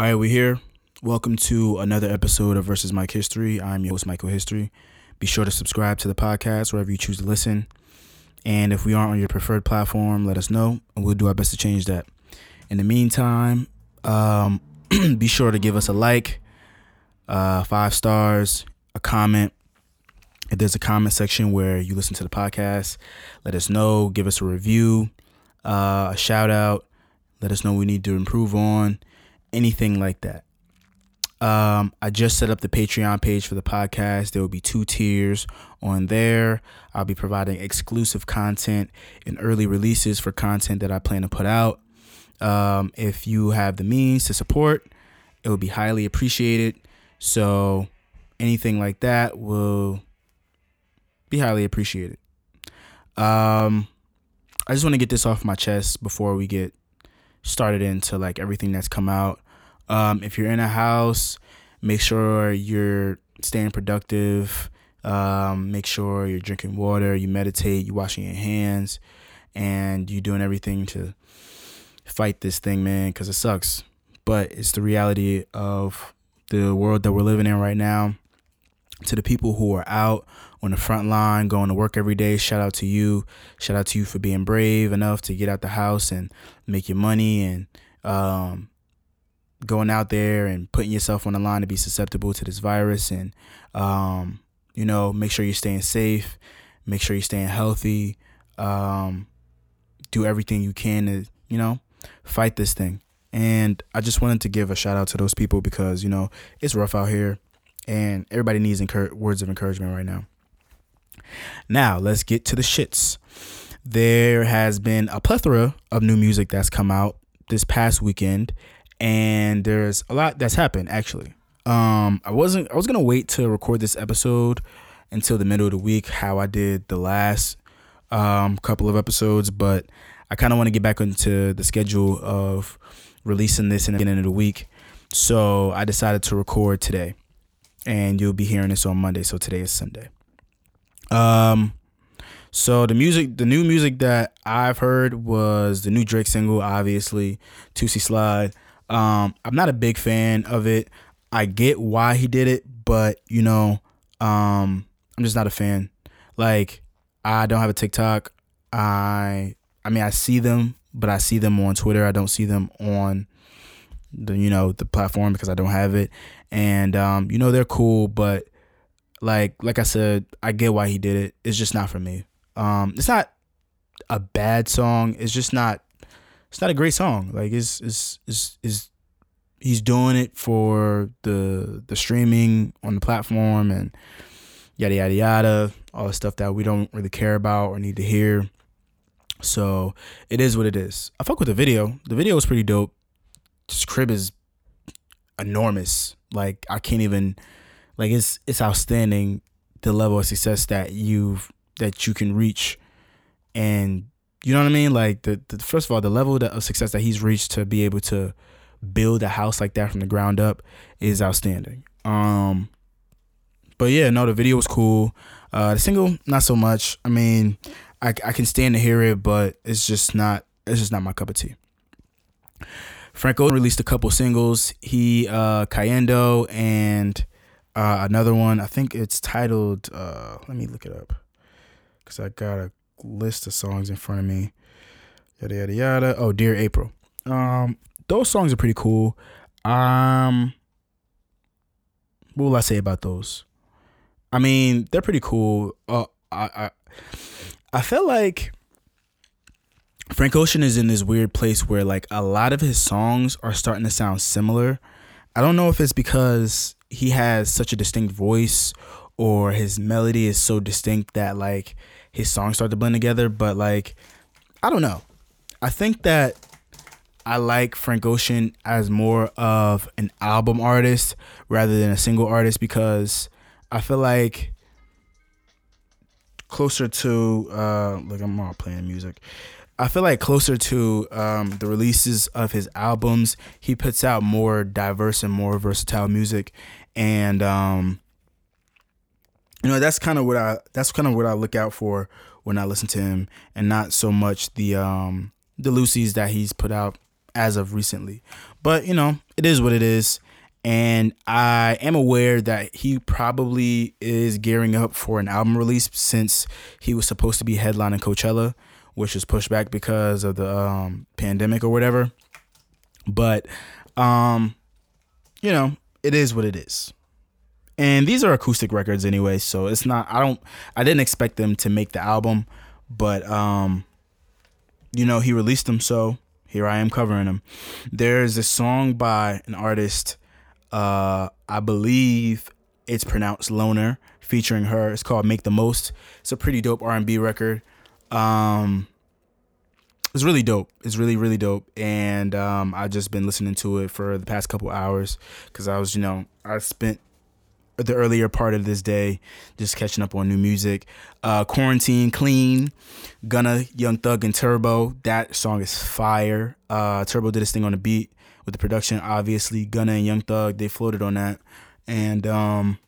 All right, we're here. Welcome to another episode of Versus Mike History. I'm your host, Michael History. Be sure to subscribe to the podcast wherever you choose to listen. And if we aren't on your preferred platform, let us know, and we'll do our best to change that. In the meantime, um, be sure to give us a like, uh, five stars, a comment. If there's a comment section where you listen to the podcast, let us know. Give us a review, uh, a shout out. Let us know we need to improve on anything like that. Um, I just set up the Patreon page for the podcast. There will be two tiers on there. I'll be providing exclusive content and early releases for content that I plan to put out. Um, if you have the means to support, it would be highly appreciated. So anything like that will be highly appreciated. Um, I just want to get this off my chest before we get started into like everything that's come out. Um, if you're in a house, make sure you're staying productive. Um, make sure you're drinking water, you meditate, you're washing your hands, and you're doing everything to fight this thing, man, because it sucks. But it's the reality of the world that we're living in right now. To the people who are out on the front line, going to work every day, shout out to you. Shout out to you for being brave enough to get out the house and make your money and um, going out there and putting yourself on the line to be susceptible to this virus. And, um, you know, make sure you're staying safe, make sure you're staying healthy, um, do everything you can to, you know, fight this thing. And I just wanted to give a shout out to those people because, you know, it's rough out here and everybody needs words of encouragement right now. Now, let's get to the shits. There has been a plethora of new music that's come out this past weekend, and there's a lot that's happened actually. Um, I wasn't I was gonna wait to record this episode until the middle of the week, how I did the last um, couple of episodes, but I kind of want to get back into the schedule of releasing this in the beginning of the week. So I decided to record today and you'll be hearing this on Monday. So today is Sunday. Um, so the music, the new music that I've heard was the new Drake single, obviously, Toosie Slide. Um, I'm not a big fan of it. I get why he did it, but you know, um, I'm just not a fan. Like, I don't have a TikTok. I, I mean, I see them, but I see them on Twitter. I don't see them on the, you know, the platform because I don't have it and um, you know they're cool, but like like I said, I get why he did it. It's just not for me. Um, it's not a bad song. It's just not. It's not a great song. Like it's it's it's, it's he's doing it for the the streaming on the platform and yada yada yada all the stuff that we don't really care about or need to hear so it is what it is i fuck with the video the video is pretty dope this crib is enormous like I can't even like it's it's outstanding the level of success that you've that you can reach and you know what I mean? Like the, the first of all, the level of success that he's reached to be able to build a house like that from the ground up is outstanding. Um, but yeah, no, the video was cool. Uh, the single, not so much. I mean, I I can stand to hear it, but it's just not it's just not my cup of tea. Frank Ocean released a couple singles. He uh Cayendo and uh, another one. I think it's titled uh let me look it up. Cause I got a list of songs in front of me. Yada yada yada. Oh, Dear April. Um those songs are pretty cool. Um what will I say about those? I mean, they're pretty cool. Uh I I I felt like Frank Ocean is in this weird place where like a lot of his songs are starting to sound similar. I don't know if it's because he has such a distinct voice or his melody is so distinct that like his songs start to blend together, but like I don't know. I think that I like Frank Ocean as more of an album artist rather than a single artist because I feel like closer to uh like I'm all playing music. I feel like closer to um, the releases of his albums, he puts out more diverse and more versatile music, and um, you know that's kind of what I that's kind of what I look out for when I listen to him, and not so much the um, the Lucy's that he's put out as of recently. But you know, it is what it is. And I am aware that he probably is gearing up for an album release since he was supposed to be headlining Coachella, which was pushed back because of the um, pandemic or whatever. But, um, you know, it is what it is. And these are acoustic records anyway, so it's not I don't I didn't expect them to make the album, but um you know, he released them so here I am covering them. There's a song by an artist uh I believe it's pronounced Lonr. featuring her. It's called Make the Most. It's a pretty dope R&B record. Um it's really dope. It's really really dope, and um, I've just been listening to it for the past couple hours because I was, you know, I spent the earlier part of this day just catching up on new music. Uh, Quarantine, Clean, Gunna, Young Thug, and Turbo. That song is fire. Uh, Turbo did his thing on the beat with the production. Obviously, Gunna and Young Thug they floated on that, and um,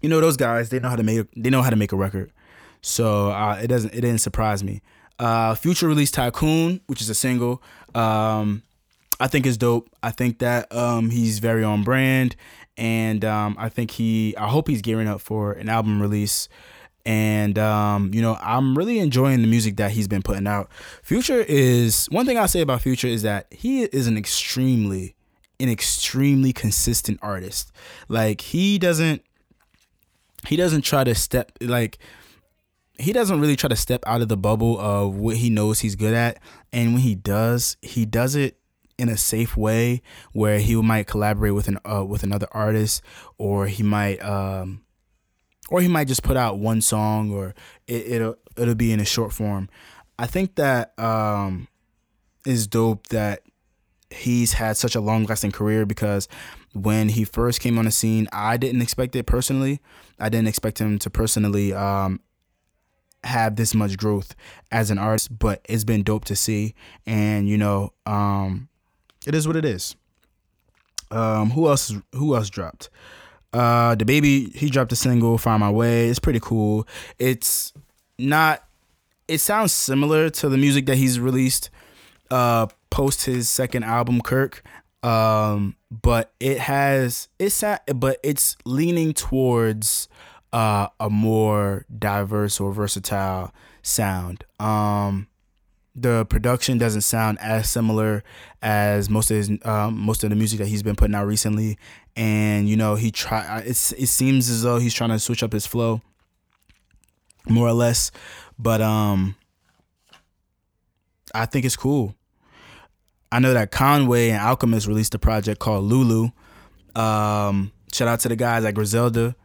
you know those guys they know how to make they know how to make a record. So uh, it doesn't it didn't surprise me. Uh, Future released Tycoon, which is a single. Um, I think is dope. I think that um, he's very on brand, and um, I think he. I hope he's gearing up for an album release. And um, you know, I'm really enjoying the music that he's been putting out. Future is one thing I'll say about Future is that he is an extremely, an extremely consistent artist. Like he doesn't, he doesn't try to step like he doesn't really try to step out of the bubble of what he knows he's good at. And when he does he does it in a safe way where he might collaborate with an uh, with another artist or he might um or he might just put out one song or it, it'll it'll be in a short form. I think that um is dope that he's had such a long lasting career because when he first came on the scene i didn't expect it personally. I didn't expect him to personally um have this much growth as an artist, but it's been dope to see. And you know, um, it is what it is. Um, who else? Who else dropped? Uh, DaBaby he dropped a single "Find My Way." It's pretty cool. It's not. It sounds similar to the music that he's released uh, post his second album, Kirk. Um, but it has it's but it's leaning towards uh, a more diverse or versatile sound. Um, the production doesn't sound as similar as most of his um, most of the music that he's been putting out recently, and you know he try. It's it seems as though he's trying to switch up his flow, more or less, but um, I think it's cool. I know that Conway and Alchemist released a project called Lulu. Um, shout out to the guys at Griselda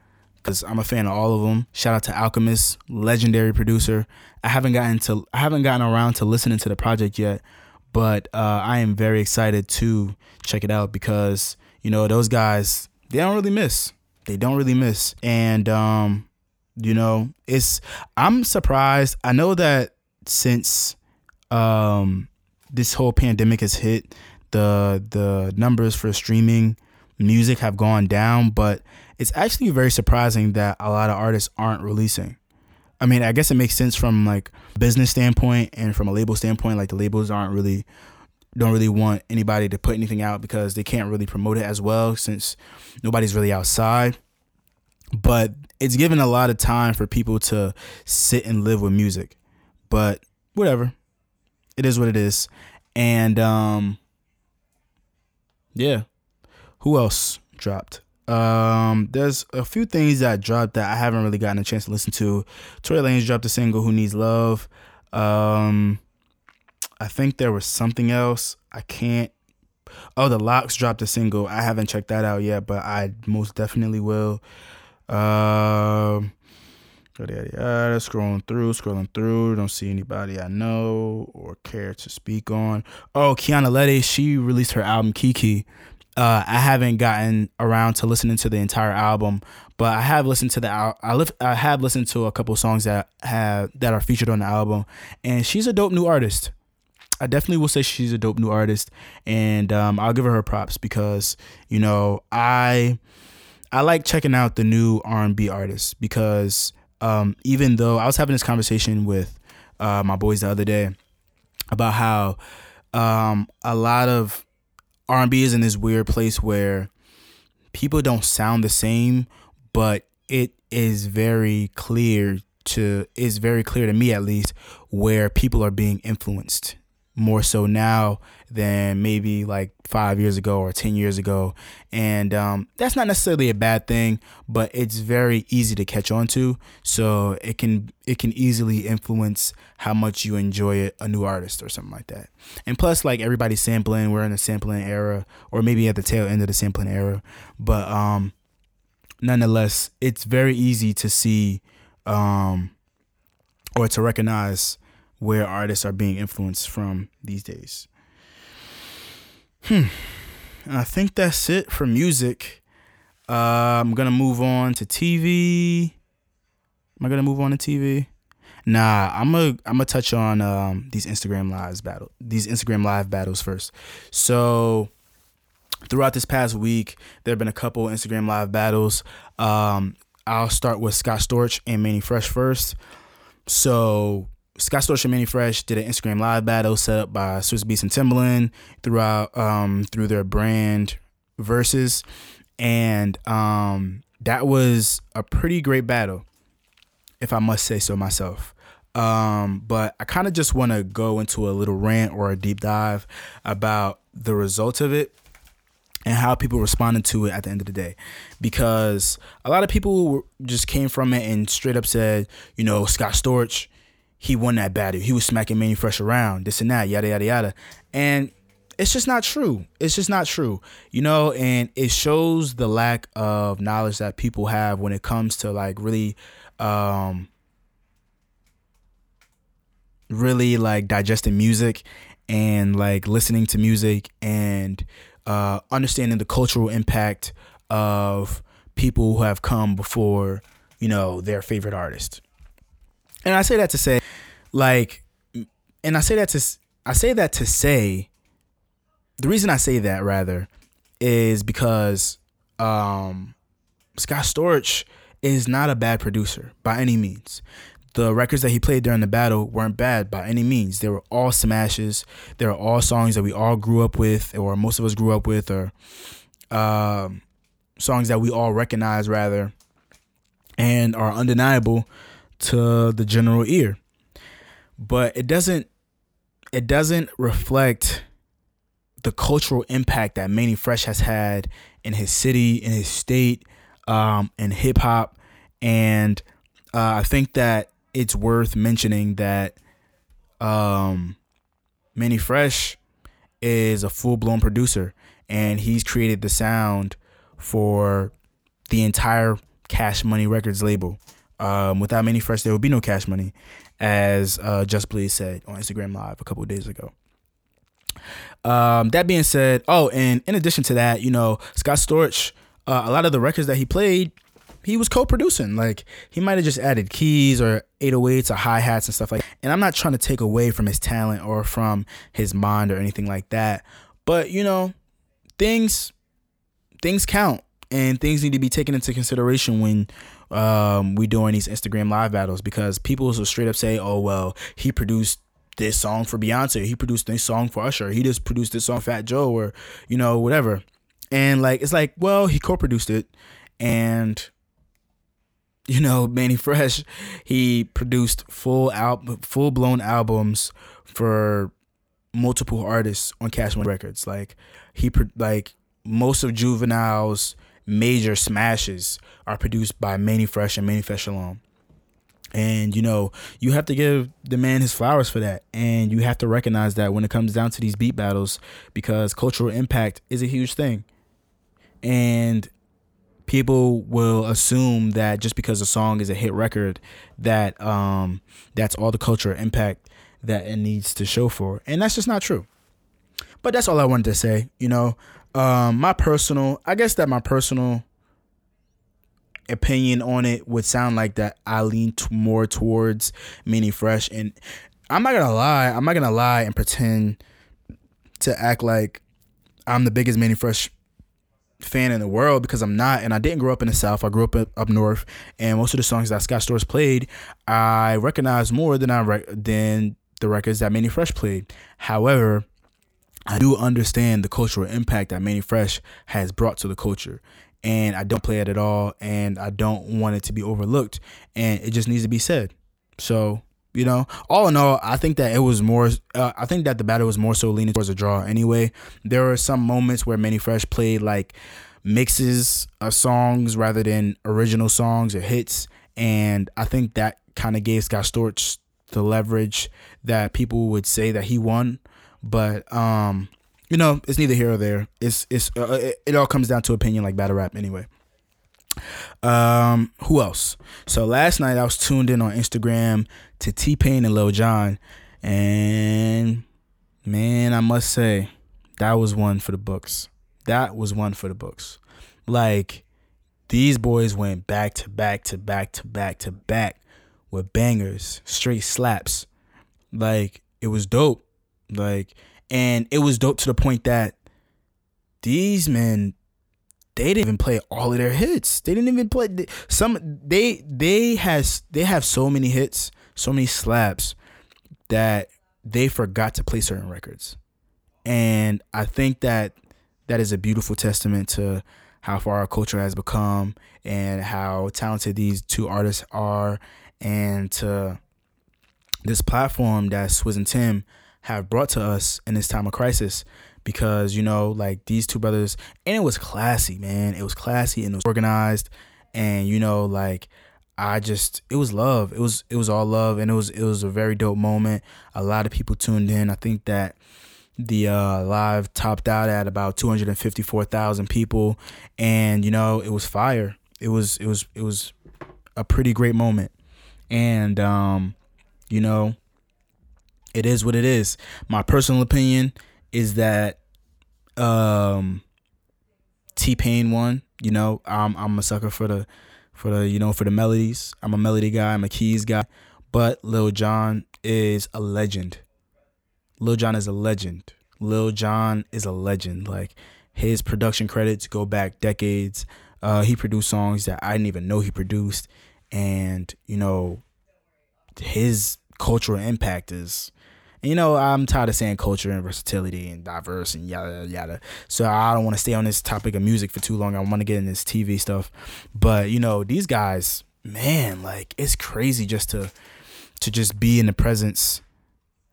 because I'm a fan of all of them. Shout out to Alchemist, legendary producer. I haven't gotten to I haven't gotten around to listening to the project yet, but uh, I am very excited to check it out because you know those guys they don't really miss. They don't really miss, and um, you know it's I'm surprised. I know that since um, this whole pandemic has hit, the the numbers for streaming music have gone down, but it's actually very surprising that a lot of artists aren't releasing. I mean, I guess it makes sense from like business standpoint and from a label standpoint. Like the labels aren't really don't really want anybody to put anything out because they can't really promote it as well since nobody's really outside. But it's given a lot of time for people to sit and live with music. But whatever. It is what it is. And um yeah. Who else dropped? Um, there's a few things that dropped that I haven't really gotten a chance to listen to. Tory Lanez dropped a single "Who Needs Love." Um, I think there was something else. I can't. Oh, the Lox dropped a single. I haven't checked that out yet, but I most definitely will. Um, yada, scrolling through, scrolling through. Don't see anybody I know or care to speak on. Oh, Kiana Ledé, she released her album Kiki uh, I haven't gotten around to listening to the entire album, but I have listened to the I live I have listened to a couple songs that have that are featured on the album, and she's a dope new artist. I definitely will say she's a dope new artist, and um, I'll give her her props because you know I I like checking out the new R and B artists because um, even though I was having this conversation with uh, my boys the other day about how um, a lot of R&B is in this weird place where people don't sound the same, but it is very clear to is very clear to me at least where people are being influenced more so now than maybe like five years ago or 10 years ago. And um, that's not necessarily a bad thing, but it's very easy to catch on to. So it can it can easily influence how much you enjoy a new artist or something like that. And plus, like everybody's sampling, we're in a sampling era, or maybe at the tail end of the sampling era. But um, nonetheless, it's very easy to see um, or to recognize where artists are being influenced from these days. Hmm. I think that's it for music. Uh, I'm gonna move on to TV. Am I gonna move on to TV? Nah, I'm gonna I'm gonna touch on um, these Instagram lives battle these Instagram live battles first. So throughout this past week, there have been a couple Instagram live battles. Um, I'll start with Scott Storch and Mannie Fresh first. So Scott Storch and Mannie Fresh did an Instagram live battle set up by Swizz Beatz and Timbaland throughout um, through their brand Verzuz, and um, that was a pretty great battle, if I must say so myself. Um, but I kind of just want to go into a little rant or a deep dive about the results of it and how people responded to it at the end of the day because a lot of people just came from it and straight up said you know scott storch he won that battle. He was smacking Mannie Fresh around, this and that, yada yada yada. And it's just not true. It's just not true. You know, and it shows the lack of knowledge that people have when it comes to like really um really like digesting music and like listening to music and uh understanding the cultural impact of people who have come before, you know, their favorite artist. And I say that to say, like, and I say that to I say that to say, the reason I say that rather is because um, Scott Storch is not a bad producer by any means. The records that he played during the battle weren't bad by any means. They were all smashes. They were all songs that we all grew up with, or most of us grew up with, or um, songs that we all recognize rather, and are undeniable to the general ear. But it doesn't it doesn't reflect the cultural impact that Mannie Fresh has had in his city, in his state, um, in hip hop. And uh, I think that it's worth mentioning that um, Mannie Fresh is a full blown producer and he's created the sound for the entire Cash Money Records label. Um, without Mannie Fresh, there would be no Cash Money, as uh, Just Blaze said on Instagram Live a couple days ago. Um, that being said, oh, and in addition to that, you know, Scott Storch, uh, a lot of the records that he played, he was co-producing. Like he might have just added keys or 808s or hi hats and stuff like. That. And I'm not trying to take away from his talent or from his mind or anything like that, but you know, things things count and things need to be taken into consideration when um, we doing these Instagram live battles because people will straight up say, "Oh well, he produced this song for Beyonce, he produced this song for Usher, he just produced this song for Fat Joe, or you know whatever," and like it's like, well, he co-produced it, and you know Mannie Fresh, he produced full album, full blown albums for multiple artists on Cash Money Records. Like he like most of Juvenile's major smashes are produced by Mannie Fresh and Mannie Fresh alone. And you know, you have to give the man his flowers for that. And you have to recognize that when it comes down to these beat battles, because cultural impact is a huge thing. And people will assume that just because a song is a hit record, that um that's all the cultural impact that it needs to show for. And that's just not true. But that's all I wanted to say. You know, um, my personal, I guess that my personal opinion on it would sound like that I lean t- more towards Mannie Fresh, and I'm not gonna lie, I'm not gonna lie and pretend to act like I'm the biggest Mannie Fresh fan in the world because I'm not, and I didn't grow up in the South. I grew up up north, and most of the songs that Scott Storch played, I recognize more than I re- than the records that Mannie Fresh played. However, I do understand the cultural impact that Mannie Fresh has brought to the culture. And I don't play it at all. And I don't want it to be overlooked. And it just needs to be said. So, you know, all in all, I think that it was more, uh, I think that the battle was more so leaning towards a draw anyway. There were some moments where Mannie Fresh played like mixes of songs rather than original songs or hits. And I think that kind of gave Scott Storch the leverage that people would say that he won but um, you know, it's neither here or there. It's it's uh, it, it all comes down to opinion, like battle rap, anyway. Um, who else? So last night I was tuned in on Instagram to T Pain and Lil Jon, and man, I must say that was one for the books. That was one for the books. Like these boys went back to back to back to back to back with bangers, straight slaps. Like it was dope. Like, and it was dope to the point that these men they didn't even play all of their hits. They didn't even play some. They they has they have so many hits, so many slaps that they forgot to play certain records, and I think that that is a beautiful testament to how far our culture has become and how talented these two artists are, and to this platform that Swizz and Tim have brought to us in this time of crisis because you know like these two brothers and it was classy man. It was classy and it was organized. And you know like I just it was love. It was it was all love. And it was it was a very dope moment. A lot of people tuned in. I think that the uh, live topped out at about 254,000 people. And you know it was fire. It was it was it was a pretty great moment. And um you know it is what it is. My personal opinion is that um T Pain won. You know, I'm I'm a sucker for the for the you know for the melodies. I'm a melody guy. I'm a keys guy. But Lil Jon is a legend. Lil Jon is a legend. Lil Jon is a legend. Like his production credits go back decades. Uh, he produced songs that I didn't even know he produced, and you know, his cultural impact is you know, I'm tired of saying culture and versatility and diverse and yada yada. So I don't want to stay on this topic of music for too long. I want to get in this TV stuff. But you know, these guys, man, like it's crazy just to to just be in the presence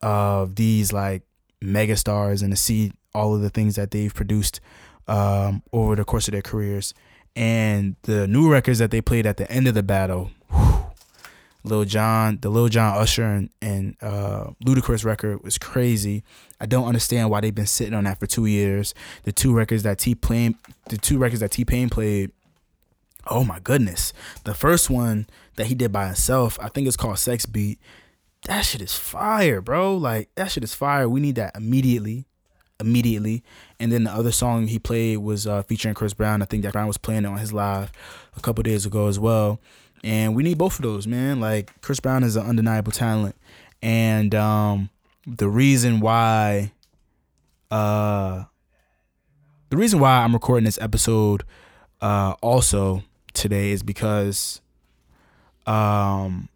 of these like mega stars and to see all of the things that they've produced um, over the course of their careers and the new records that they played at the end of the battle. Lil Jon, the Lil Jon Usher and, and uh, Ludacris record was crazy. I don't understand why they've been sitting on that for two years. The two records that T Pain, the two records that T Pain played. Oh my goodness! The first one that he did by himself, I think it's called Sex Beat. That shit is fire, bro. Like that shit is fire. We need that immediately, immediately. And then the other song he played was uh, featuring Chris Brown. I think that Brown was playing it on his live a couple days ago as well. And we need both of those, man. Like Chris Brown is an undeniable talent. And um, the reason why uh the reason why I'm recording this episode uh also today is because um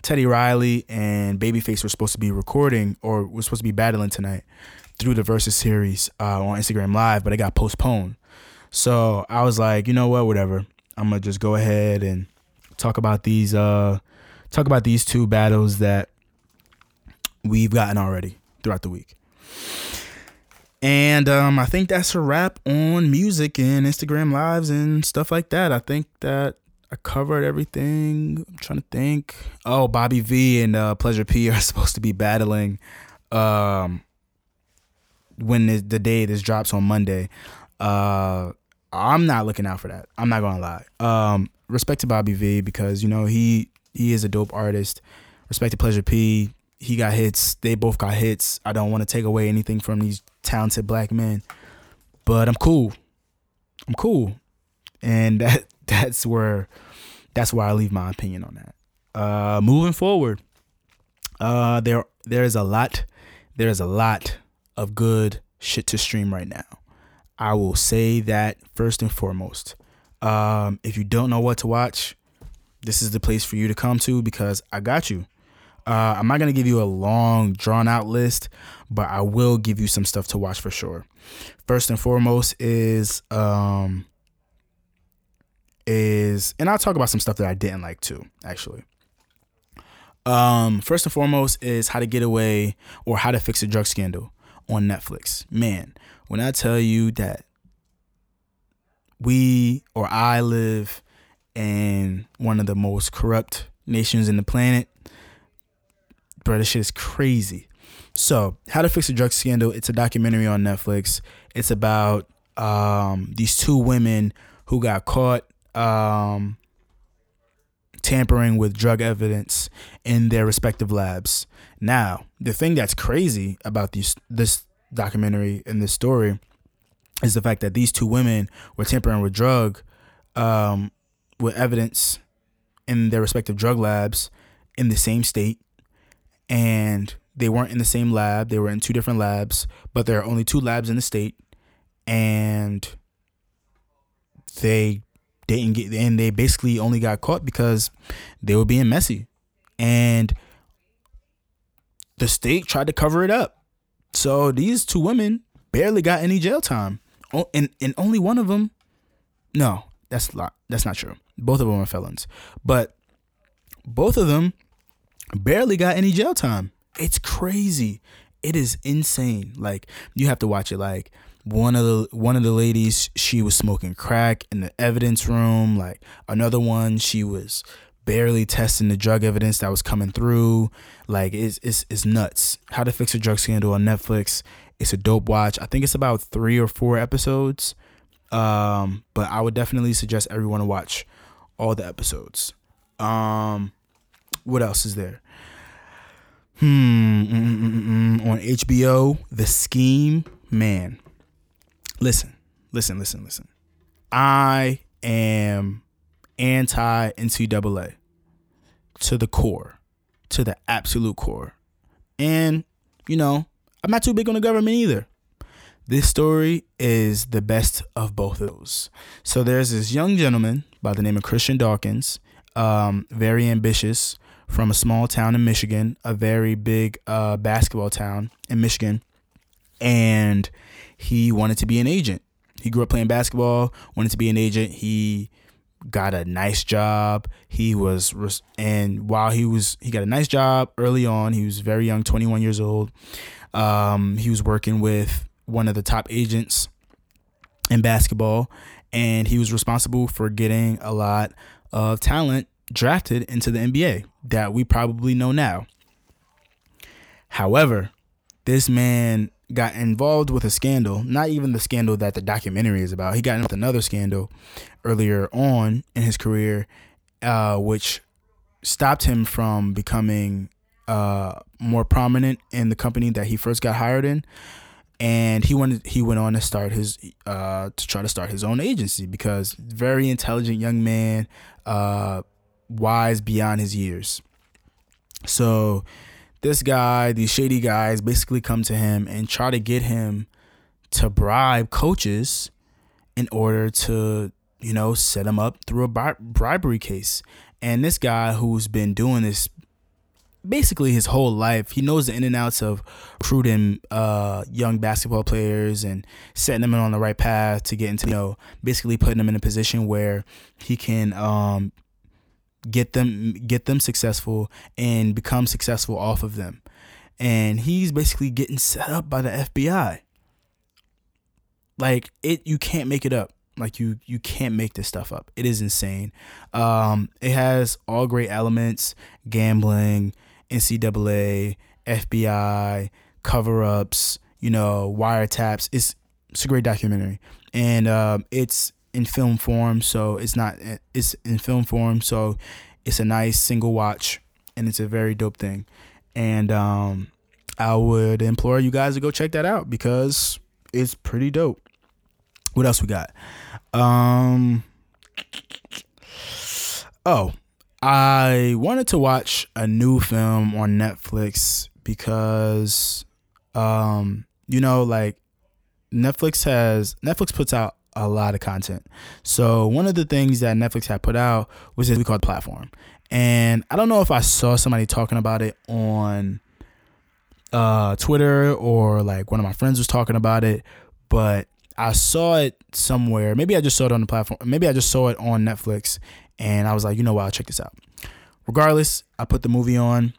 Teddy Riley and Babyface were supposed to be recording or was supposed to be battling tonight through the Verzuz series uh, on Instagram Live, but it got postponed. So I was like, you know what, whatever. I'm gonna just go ahead and talk about these uh talk about these two battles that we've gotten already throughout the week. And um, I think that's a wrap on music and Instagram lives and stuff like that. I think that I covered everything. I'm trying to think. Oh, Bobby V and uh, Pleasure P are supposed to be battling um, when the, the day this drops on Monday. Uh, I'm not looking out for that. I'm not gonna lie. Um, respect to Bobby V because you know he he is a dope artist. Respect to Pleasure P. He got hits. They both got hits. I don't want to take away anything from these talented black men, but I'm cool. I'm cool, and that that's where that's where I leave my opinion on that. Uh, moving forward, uh, there there is a lot there is a lot of good shit to stream right now. I will say that first and foremost. Um, if you don't know what to watch, this is the place for you to come to because I got you. Uh, I'm not gonna give you a long, drawn out list, but I will give you some stuff to watch for sure. First and foremost is um is and I'll talk about some stuff that I didn't like too, actually. Um, first and foremost is how to get away or how to fix a drug scandal on Netflix. Man, when I tell you that we or I live in one of the most corrupt nations in the planet, bro, this shit is crazy. So, How to Fix a Drug Scandal, it's a documentary on Netflix. It's about um, these two women who got caught um, tampering with drug evidence in their respective labs. Now, the thing that's crazy about these this documentary and this story is the fact that these two women were tampering with drug um, with evidence in their respective drug labs in the same state. And they weren't in the same lab. They were in two different labs but there are only two labs in the state. And they didn't get and they basically only got caught because they were being messy. And the state tried to cover it up. So these two women barely got any jail time. And and only one of them no that's not that's not true. Both of them are felons. But both of them barely got any jail time. It's crazy. It is insane. Like you have to watch it. Like one of the one of the ladies she was smoking crack in the evidence room like another one she was barely testing the drug evidence that was coming through. Like it's it's, it's nuts. How to fix a drug scandal on netflix. It's a dope watch. I think it's about three or four episodes. Um but i would definitely suggest everyone to watch all the episodes. Um what else is there? Hmm mm, mm, mm, on hbo the scheme man listen, listen, listen, listen. I am anti NCAA to the core, to the absolute core. And, you know, I'm not too big on the government either. This story is the best of both of those. So there's this young gentleman by the name of Christian Dawkins, um, very ambitious from a small town in Michigan, a very big uh, basketball town in Michigan. And he wanted to be an agent. He grew up playing basketball, wanted to be an agent. He got a nice job. He was, and while he was, he got a nice job early on. He was very young, 21 years old. Um, he was working with one of the top agents in basketball, and he was responsible for getting a lot of talent drafted into the NBA that we probably know now. However, this man got involved with a scandal, not even the scandal that the documentary is about. He got into another scandal earlier on in his career, uh, which stopped him from becoming uh, more prominent in the company that he first got hired in. And he wanted he went on to start his uh, to try to start his own agency because very intelligent young man, uh, wise beyond his years. So this guy, these shady guys basically come to him and try to get him to bribe coaches in order to, you know, set him up through a bribery case. And this guy who's been doing this basically his whole life, he knows the in and outs of recruiting uh, young basketball players and setting them on the right path to get into, you know, basically putting them in a position where he can um, get them get them successful and become successful off of them. And he's basically getting set up by the FBI. Like it you can't make it up. Like you you can't make this stuff up. It is insane. Um it has all great elements, gambling, NCAA, FBI, cover-ups, you know, wiretaps. It's it's a great documentary. And um, it's in film form, so it's not it's in film form, so it's a nice single watch and it's a very dope thing. And um, I would implore you guys to go check that out because it's pretty dope. What else we got? Um Oh, I wanted to watch a new film on Netflix because um you know like Netflix has Netflix puts out a lot of content. So one of the things that Netflix had put out was this we called platform. and I don't know if I saw somebody talking about it on uh, Twitter or like one of my friends was talking about it, but I saw it somewhere. Maybe I just saw it on the platform. Maybe I just saw it on Netflix, and I was like, you know what, I'll check this out. Regardless, I put the movie on,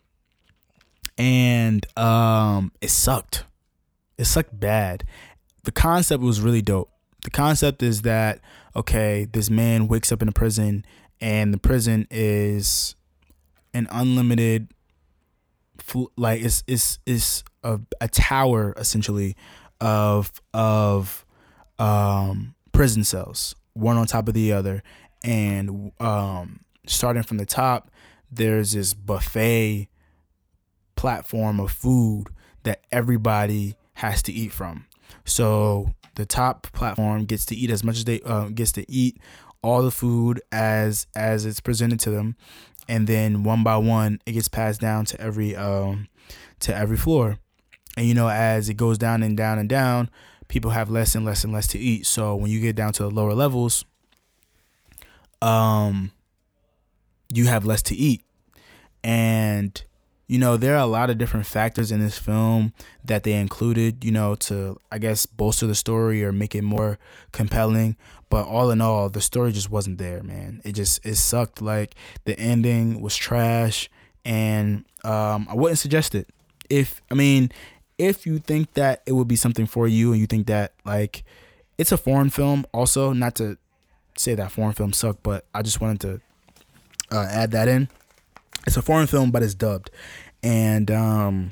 and um, it sucked. It sucked bad. The concept was really dope. The concept is that okay, this man wakes up in a prison and the prison is an unlimited like it's it's it's a, a tower essentially of of um prison cells one on top of the other. And um starting from the top there's this buffet platform of food that everybody has to eat from. So the top platform gets to eat as much as they uh, gets to eat all the food as as it's presented to them. And then one by one it gets passed down to every um to every floor. And you know as it goes down and down and down people have less and less and less to eat. So when you get down to the lower levels um you have less to eat. And you know, there are a lot of different factors in this film that they included, you know, to, I guess, bolster the story or make it more compelling. But all in all, the story just wasn't there, man. It just, it sucked. Like, the ending was trash. And um, I wouldn't suggest it. If, I mean, if you think that it would be something for you and you think that, like, it's a foreign film, also, not to say that foreign films suck, but I just wanted to uh, add that in. It's a foreign film, but it's dubbed, and um,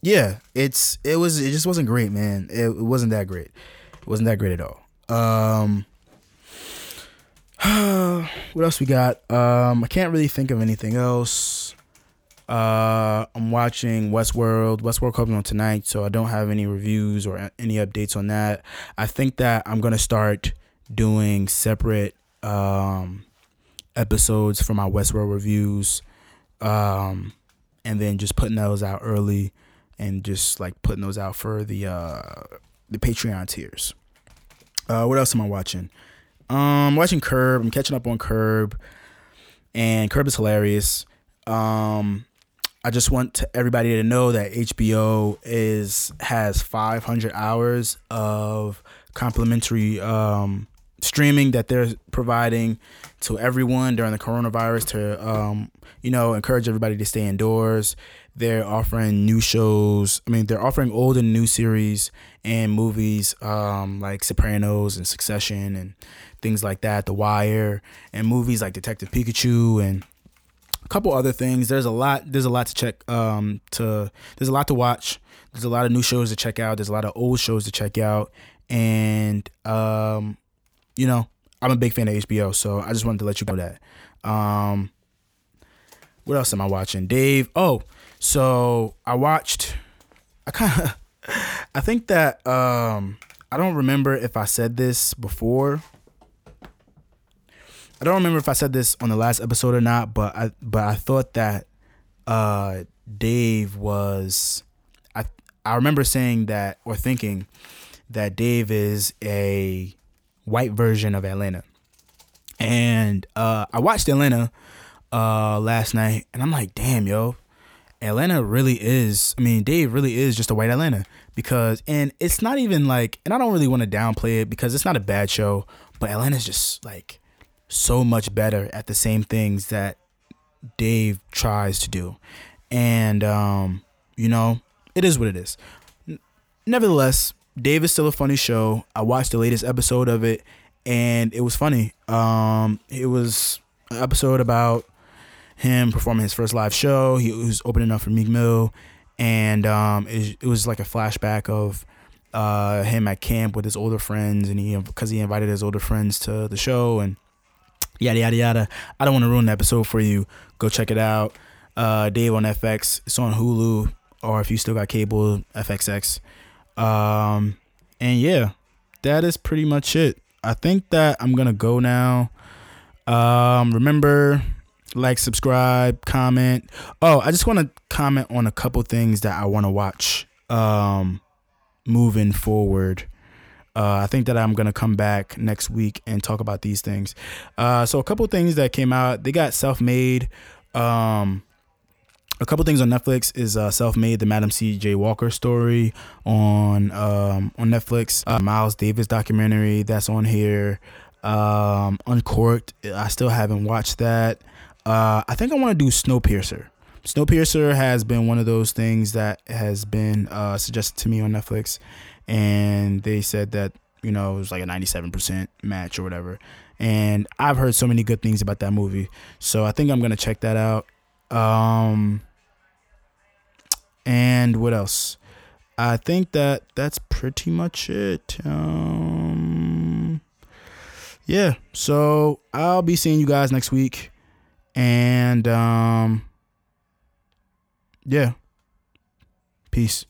yeah, it's it was it just wasn't great, man. It, it wasn't that great. It wasn't that great at all. Um, what else we got? Um, I can't really think of anything else. Uh, I'm watching Westworld. Westworld coming on tonight, so I don't have any reviews or any updates on that. I think that I'm gonna start doing separate um episodes for my Westworld reviews, um, and then just putting those out early, and just like putting those out for the uh, the Patreon tiers. Uh, what else am I watching? Um, watching Curb. I'm catching up on Curb, and Curb is hilarious. Um, I just want to, everybody to know that HBO is has 500 hours of complimentary um, streaming that they're providing to everyone during the coronavirus to um, you know encourage everybody to stay indoors. They're offering new shows. I mean they're offering old and new series and movies um, like sopranos and succession and things like that the wire and movies like detective pikachu and a couple other things. There's a lot there's a lot to check um to there's a lot to watch. There's a lot of new shows to check out. There's a lot of old shows to check out. And um you know, I'm a big fan of HBO, so I just wanted to let you know that. Um, what else am I watching? Dave. Oh, so I watched. I kind of. I think that um, I don't remember if I said this before. I don't remember if I said this on the last episode or not, but I but I thought that uh, Dave was. I I remember saying that or thinking that Dave is a white version of Atlanta. And uh, I watched Atlanta uh, last night, and I'm like, damn, yo, Atlanta really is. I mean, Dave really is just a white Atlanta because, and it's not even like, and I don't really want to downplay it because it's not a bad show, but Atlanta's just like so much better at the same things that Dave tries to do, and um, you know, it is what it is. Nevertheless, Dave is still a funny show. I watched the latest episode of it, and it was funny. Um, it was an episode about him performing his first live show. He was opening up for Meek Mill, and um, it, it was like a flashback of uh, him at camp with his older friends, and he because he invited his older friends to the show, and yada yada yada. I don't want to ruin the episode for you. Go check it out. Uh, Dave on FX. It's on Hulu, or if you still got cable, FXX. Um, and yeah, that is pretty much it. I think that I'm gonna go now. Um, remember, like, subscribe, comment. Oh, I just want to comment on a couple things that I want to watch. Um, moving forward. uh, I think that I'm gonna come back next week and talk about these things. Uh, so a couple things that came out. They got self-made. Um, a couple things on Netflix is uh, self-made, the Madam C.J. Walker story on um, on Netflix. Uh, Miles Davis documentary that's on here. Um, Uncorked. I still haven't watched that. Uh, I think I want to do Snowpiercer. Snowpiercer has been one of those things that has been uh, suggested to me on Netflix, and they said that you know it was like a 97% match or whatever. And I've heard so many good things about that movie, so I think I'm gonna check that out. Um, and what else? I think that that's pretty much it. Um, yeah, so I'll be seeing you guys next week, and um, yeah, peace.